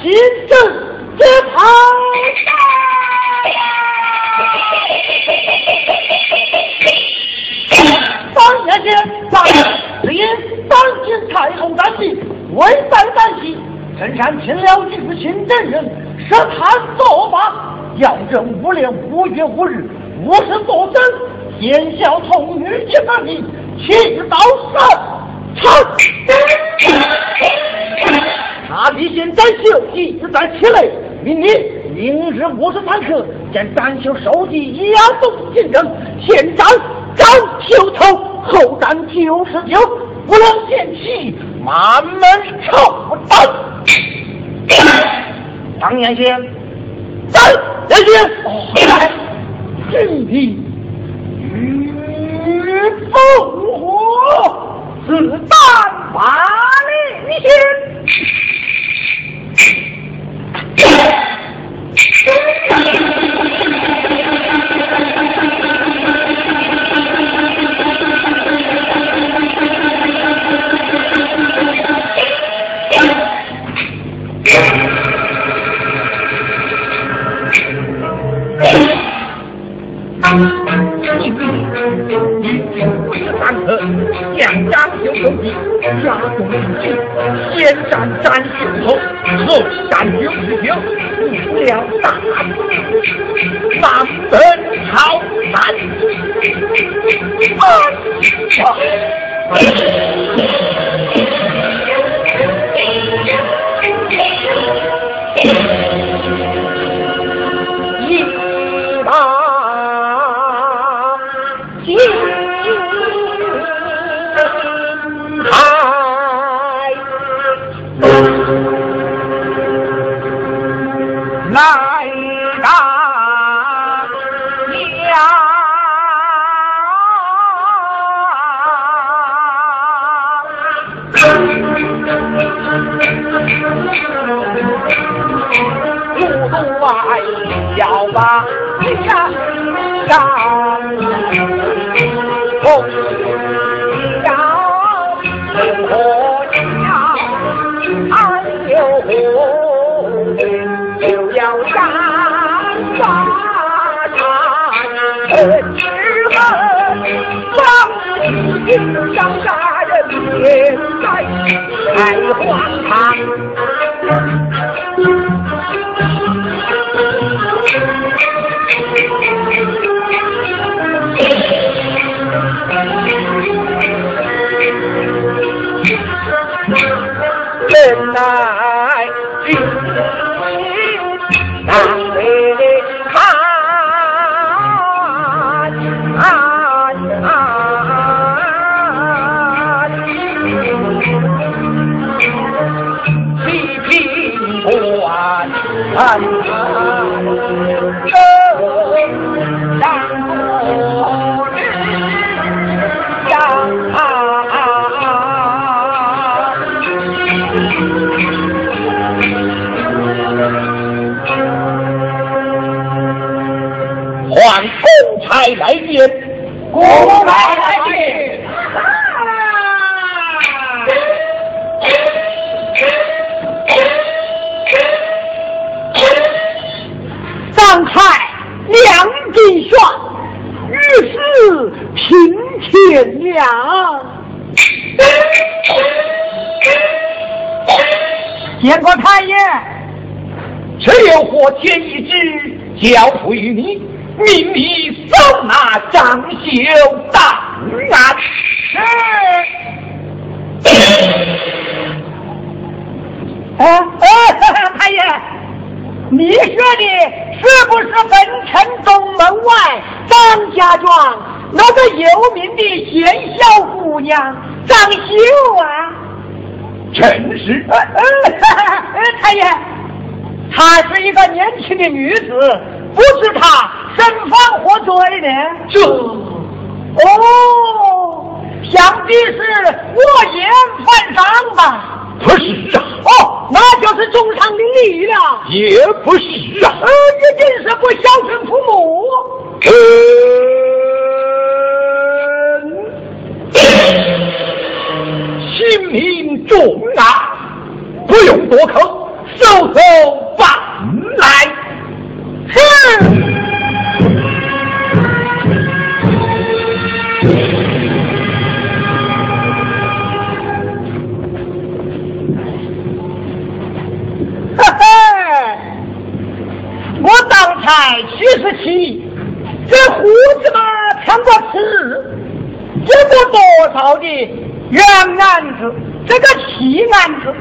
行政之旁当年间大只因当今太后担心危在旦夕陈山请了几次新真人设谈做法要证无年无月无日无事作证天下同女一百名七十刀他必先斩秀，一直斩起来。明令明日我是坦克，将斩秀首级押送进城，先斩斩秀头，后斩九十九，不能奸气，满门抄斩。张延先，斩延先，真敌于烽火。但把你心。兄弟，家国一救，先斩张巡侯，后斩刘武丁，不了大汉，三分朝南，安。一大金。亲亲娘。见过太爷，只有火天一只交付于你，命你收纳张秀档案。是。哎哎，太爷，你说的是不是本城东门外张家庄那个有名的贤孝姑娘张秀啊？正是。呃呃，太爷，她是一个年轻的女子，不知她身犯何罪呢？这，哦，想必是我言犯上吧？不是啊。哦，那就是重伤的礼了。也不是啊。呃，一定是不孝顺父母。嗯，民众啊，不用多口，收走办来。是。我当才七十七，这胡子嘛穿过刺，见过多少的冤案子，这个奇案子，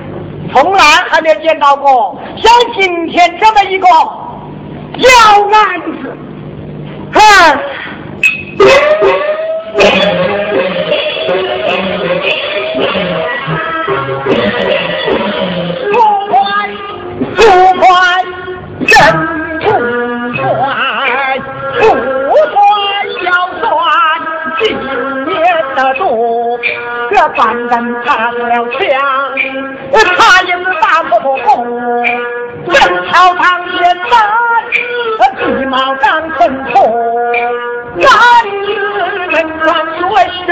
从来还没见到过，像今天这么一个妖案子，毛当成头。男子人装为人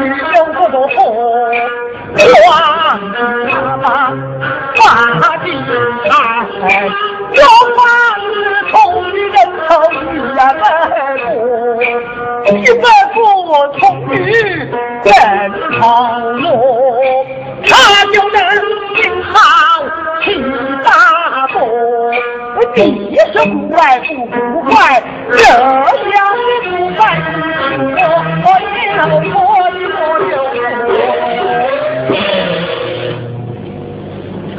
女有不红，王他把地开，有房子从女人头一呀来过，一个不从女。人头路，他就能顶好七大步。地是不来不快，这样的不坏，我要我有。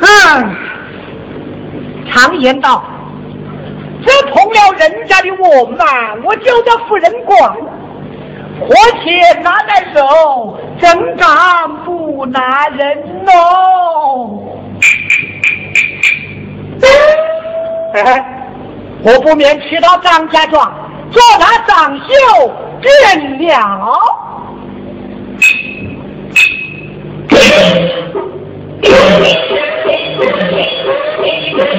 嗯，常言道，这碰了人家的我嘛，我就得夫人管。活钱拿在手，怎敢不拿人喽！我不免去到张家庄叫他长袖便了。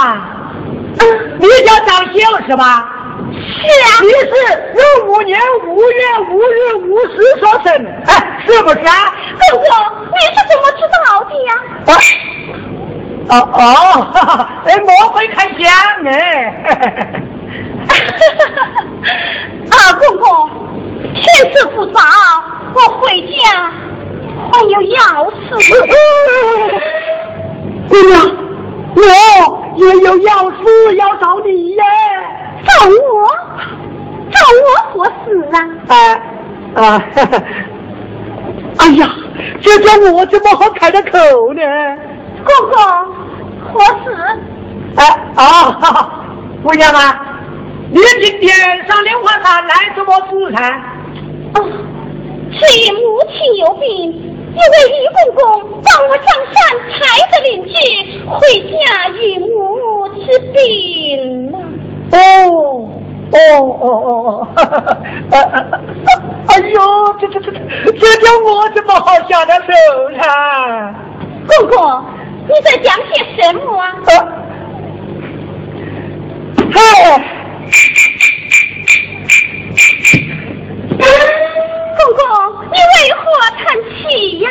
吧？你叫张秀是吧？是啊。你是六五年五月五日五时所生，哎，是不是啊？哥哥，你是怎么知道的呀？啊哦哦，哎，莫非看相哎？啊，公公，天色不早，我回家。还有要事，姑娘，我也有要事要找你耶。找我？找我何事啊？哎啊！哎呀，这叫我怎么好开的口呢？公公，何事？哎啊！姑娘啊，你今天上莲花山来什么事噻？哦，是因母亲有病。因为李公公帮我上山抬着邻居回家与母治病了。哦哦哦哦哦！哎呦，这这这这，这叫我怎么好下得手呢？公公，你在讲些什么啊？嘿。公公，你为何叹气呀？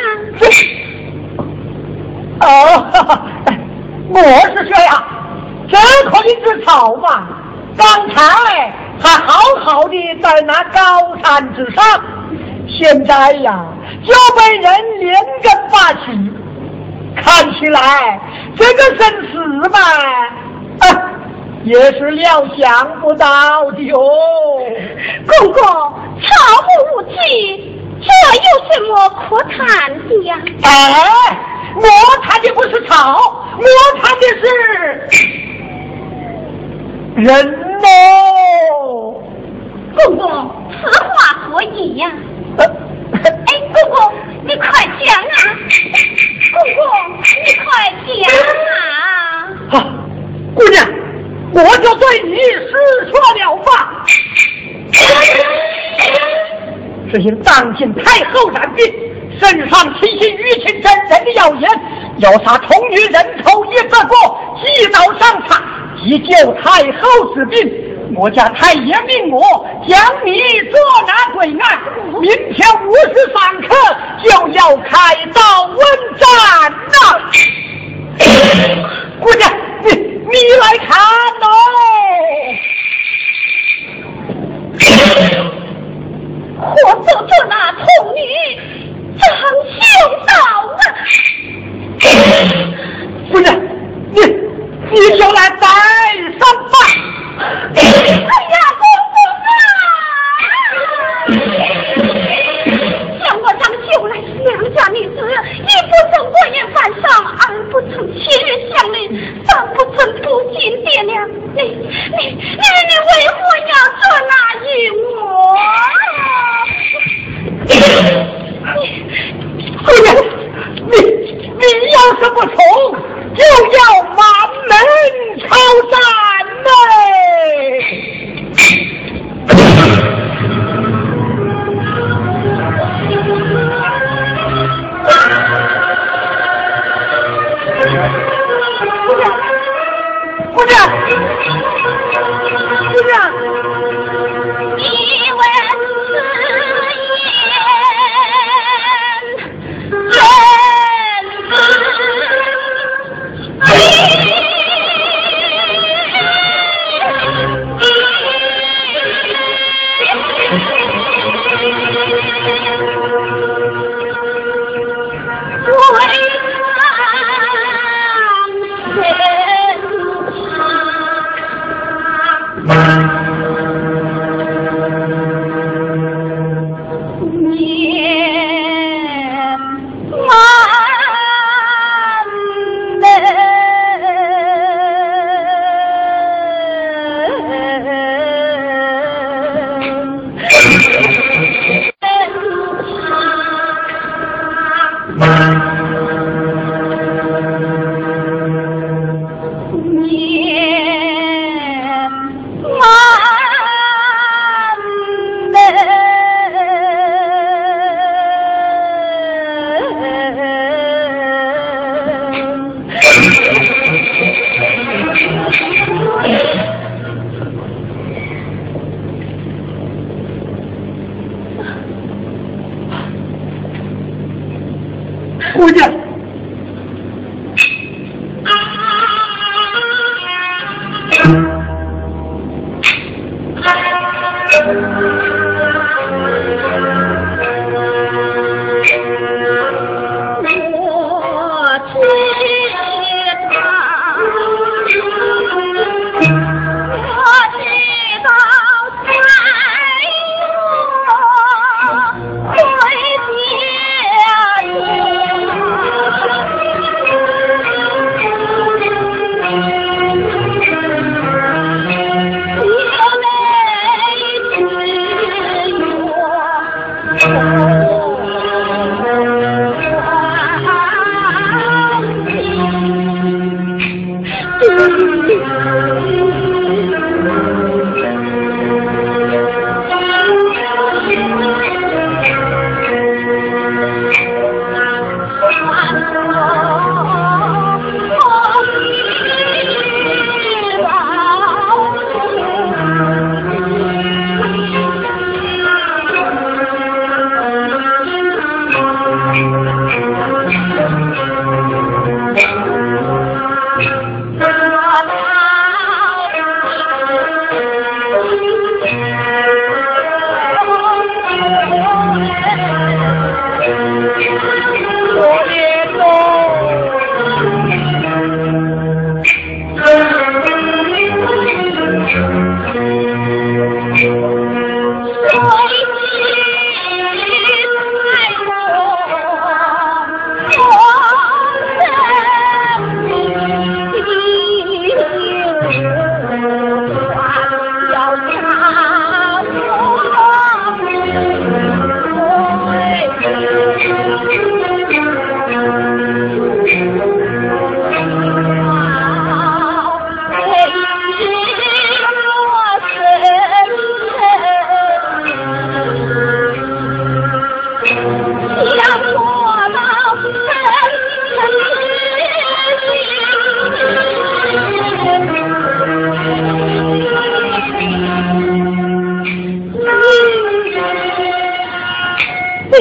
哦，我是说呀，这可一只草嘛，刚才还好好的在那高山之上，现在呀就被人连根拔起，看起来这个生死嘛，啊，也是料想不到的哟。公公。草木无际，这有什么可谈的呀？哎，我谈的不是草，我谈的是人哦。公公，此话何意呀？哎，公公，你快讲啊！公公，你快讲啊！好，姑娘，我就对你实说了吧。是因当今太后染病，身上提起玉清真人的谣言，要杀同女人头一个过，祭刀上场，急救太后之病。我家太爷命我将你捉拿归案，明天午时三刻就要开刀问斩呐！姑娘，你你来看喽！我做做那童女张秀道啊！姑娘，你你就来带上吧。哎呀，公公啊！像我张秀来娘家女子，一不曾过夜犯上，二不曾亲人相邻，三不曾不敬爹娘。你你你你为何要做那与我？姑娘，你你要是不从，就要满门抄斩嘞！姑娘，姑娘，姑娘。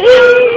我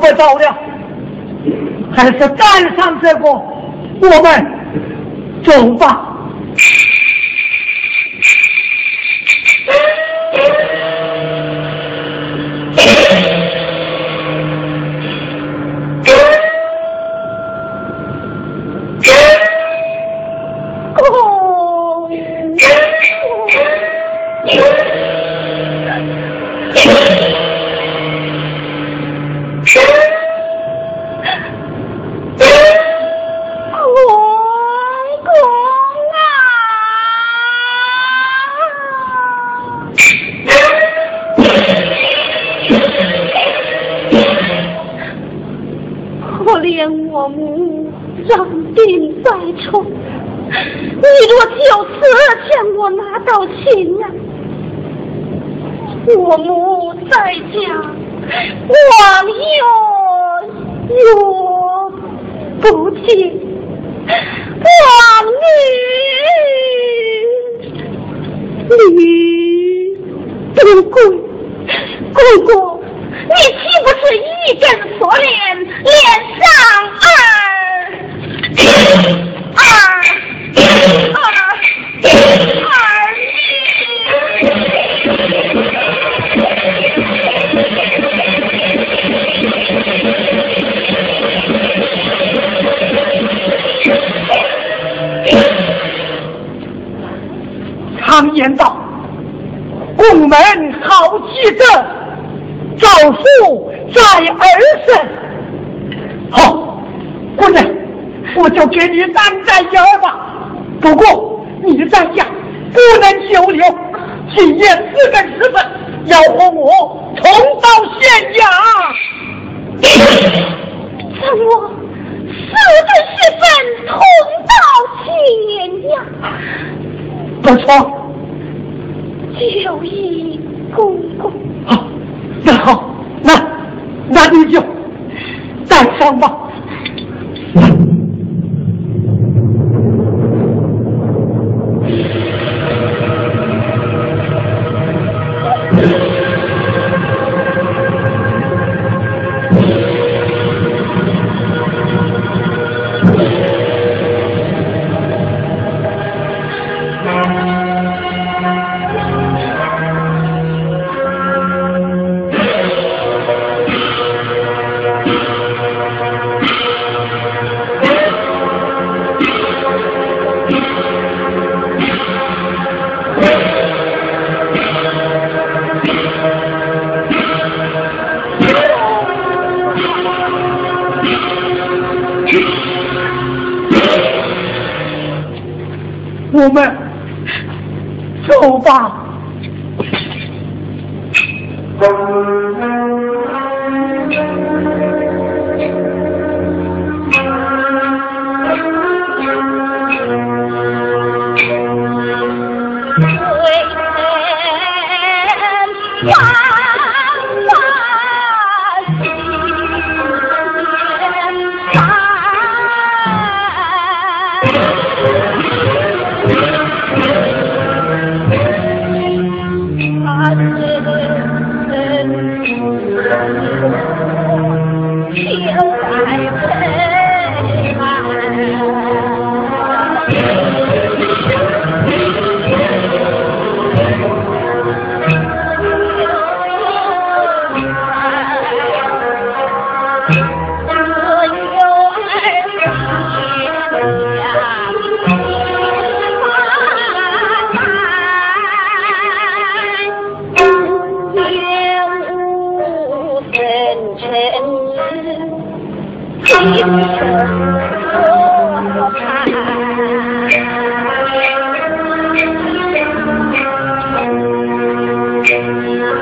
不走了，还是带上这个，我们走吧。见我母让病在床，你若就此将我拿到秦阳，我母在家往又永不见往日你不贵，姑姑，你岂不是？一根锁链连上二二二二命。常言道，拱门好记得，赵父。在儿身。”好，姑娘，我就给你当战友吧。不过你在家不能久留，今夜四更时分要和我同到县衙。等我四更时分同到县衙。不错。九义公公。好，那好，那你就带上吧。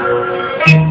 thank you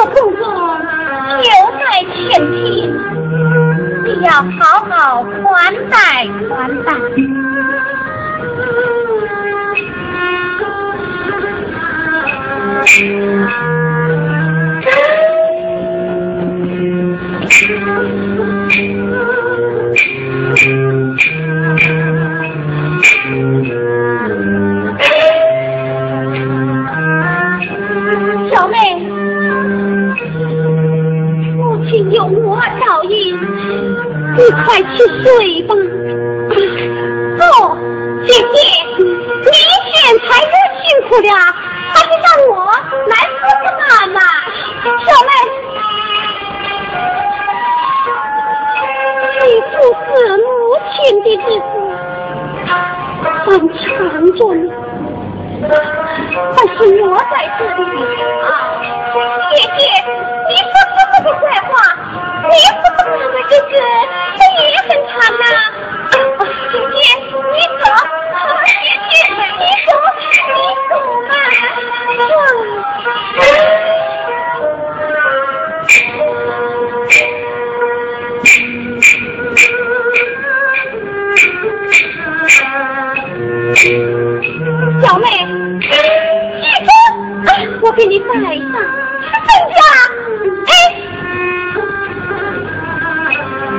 我不作留在前厅你要好好款待款待。去睡。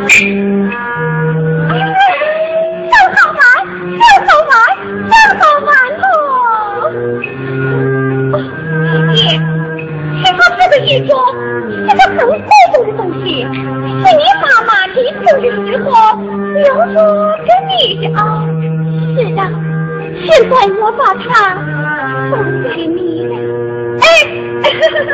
哎真好玩，真好玩，真好玩哦！爹，是他这个衣装是个很贵重的东西，是你妈妈临走的时候留着给你的啊。是的，现在我把它送给你的。哎，哈哈哈。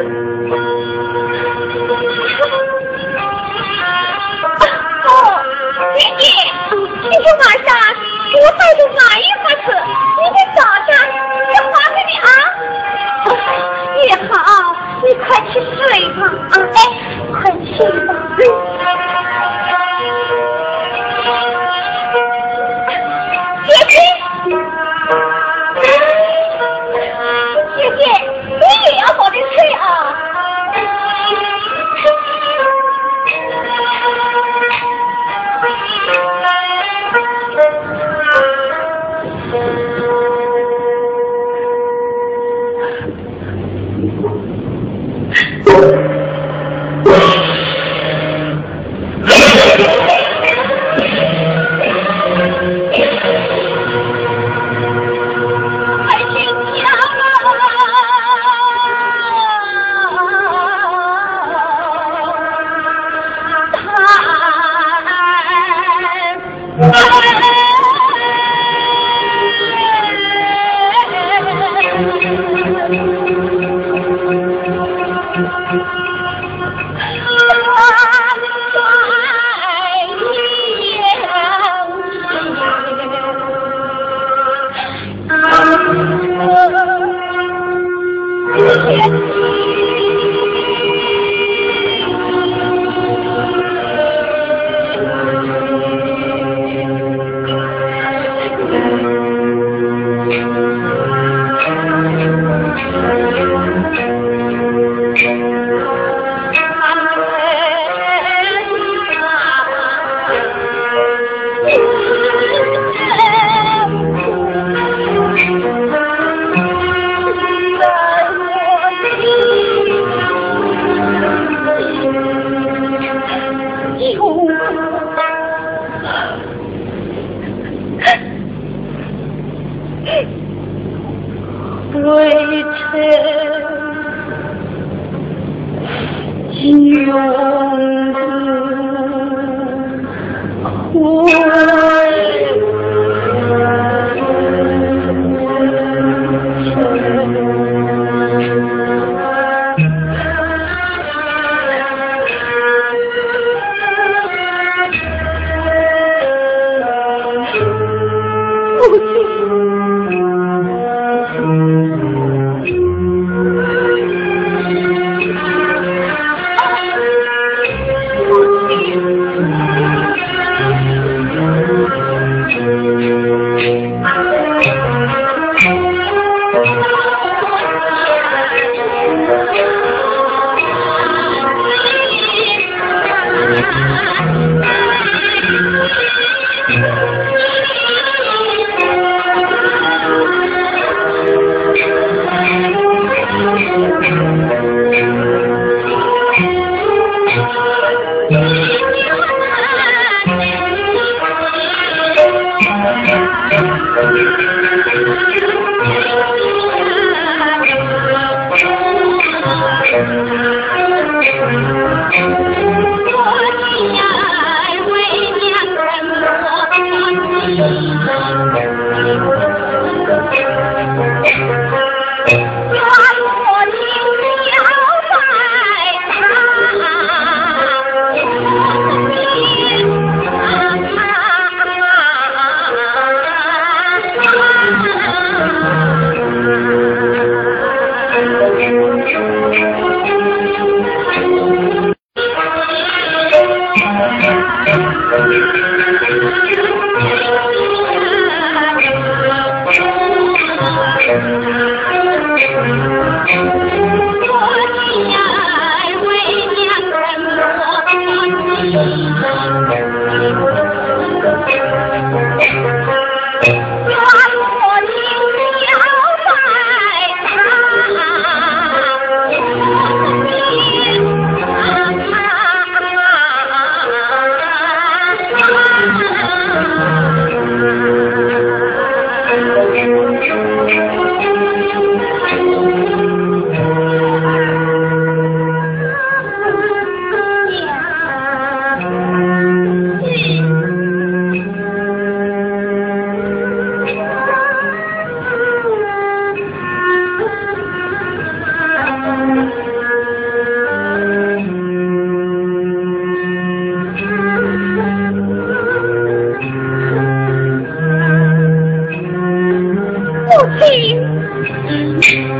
对不。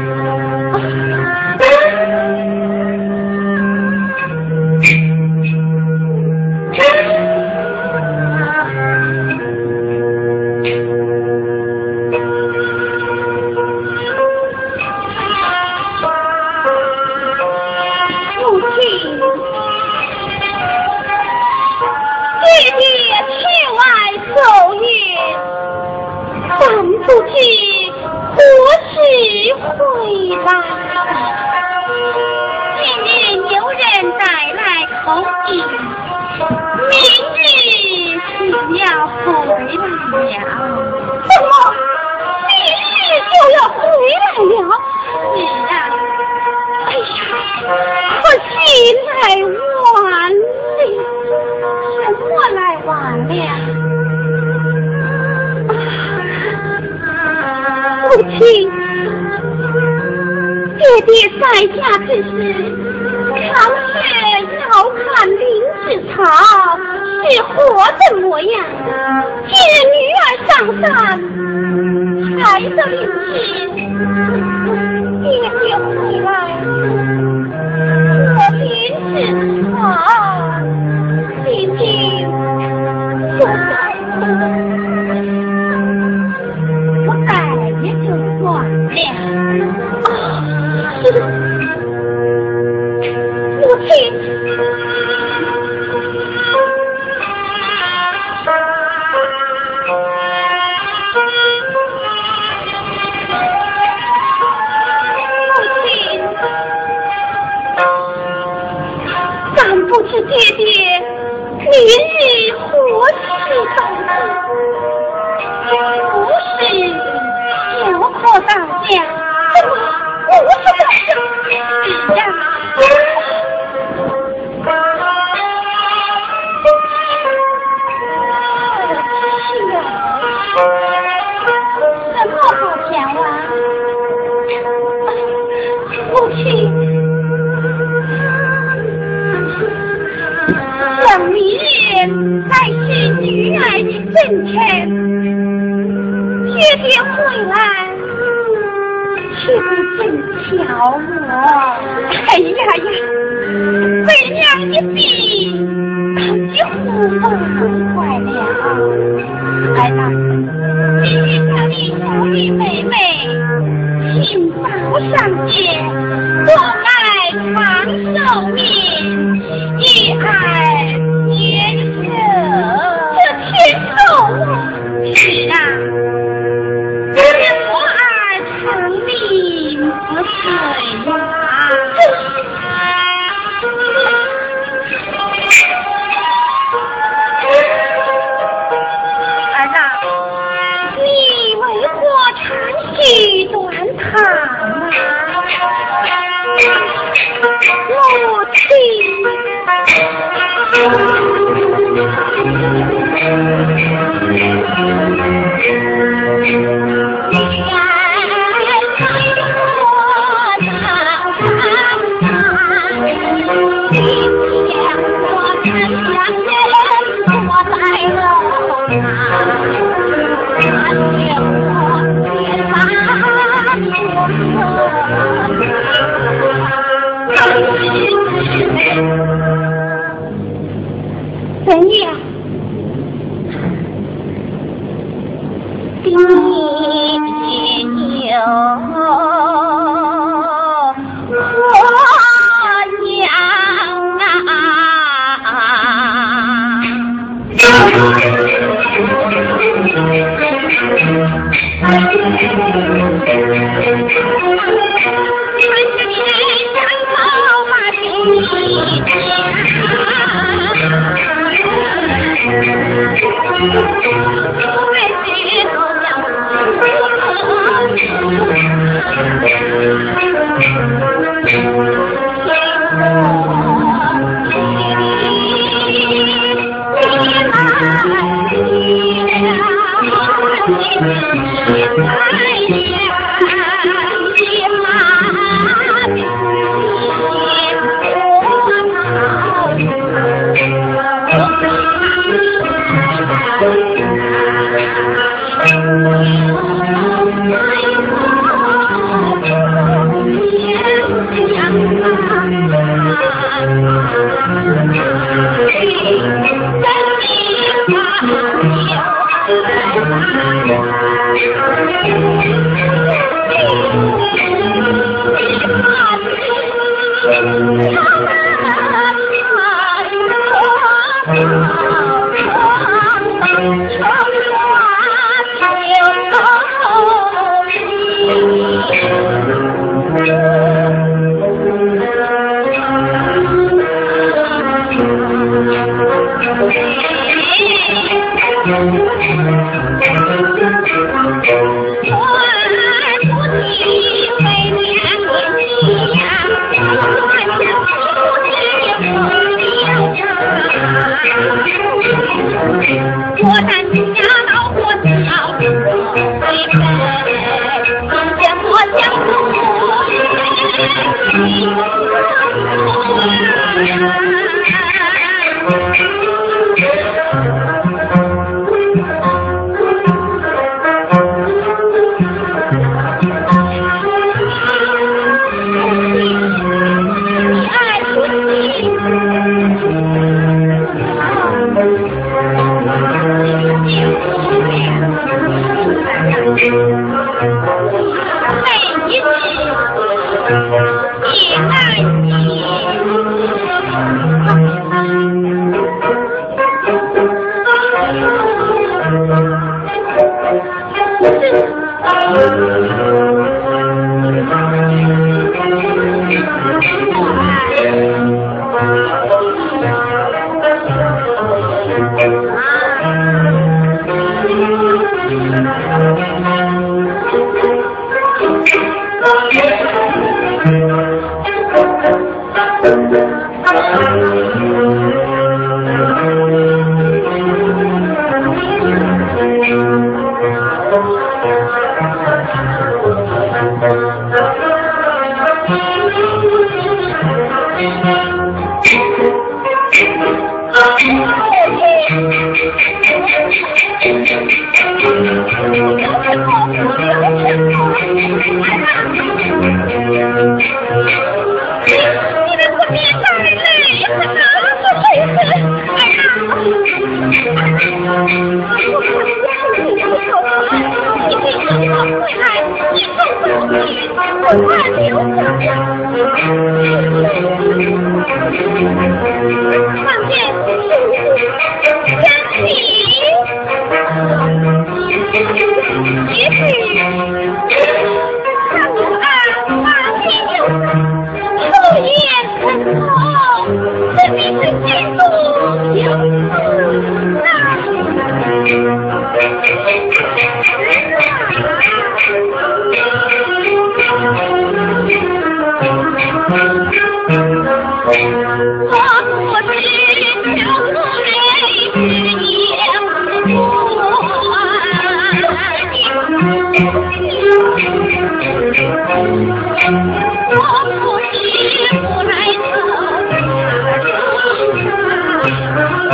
爹爹，您是何姓？到官不是小破大将。天天回来天天巧我哎呀呀为娘一闭他几乎崩溃坏了孩子今天叫你小弟妹妹请早上见我有我别马，别我。为谁劳呀苦？亲爱的，你不必再，我心田。哎，我，见。张仪，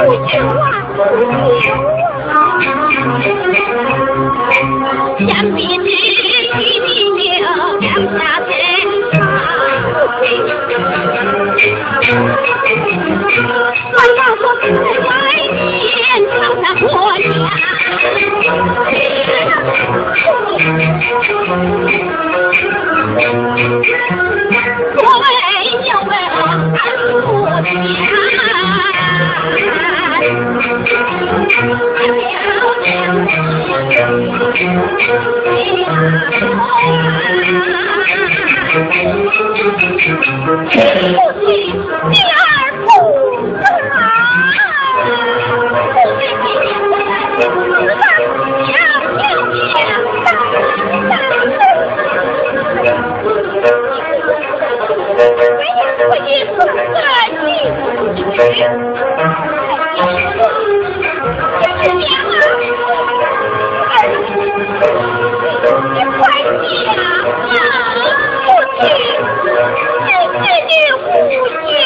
不听话！不听话！夫妻第二不散，夫妻第二不散，第二不散，第二不散，第二不散，哎呀，我眼看着心直，哎呀，我眼看着。娘娘不娶，竟弃女护孝。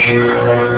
十年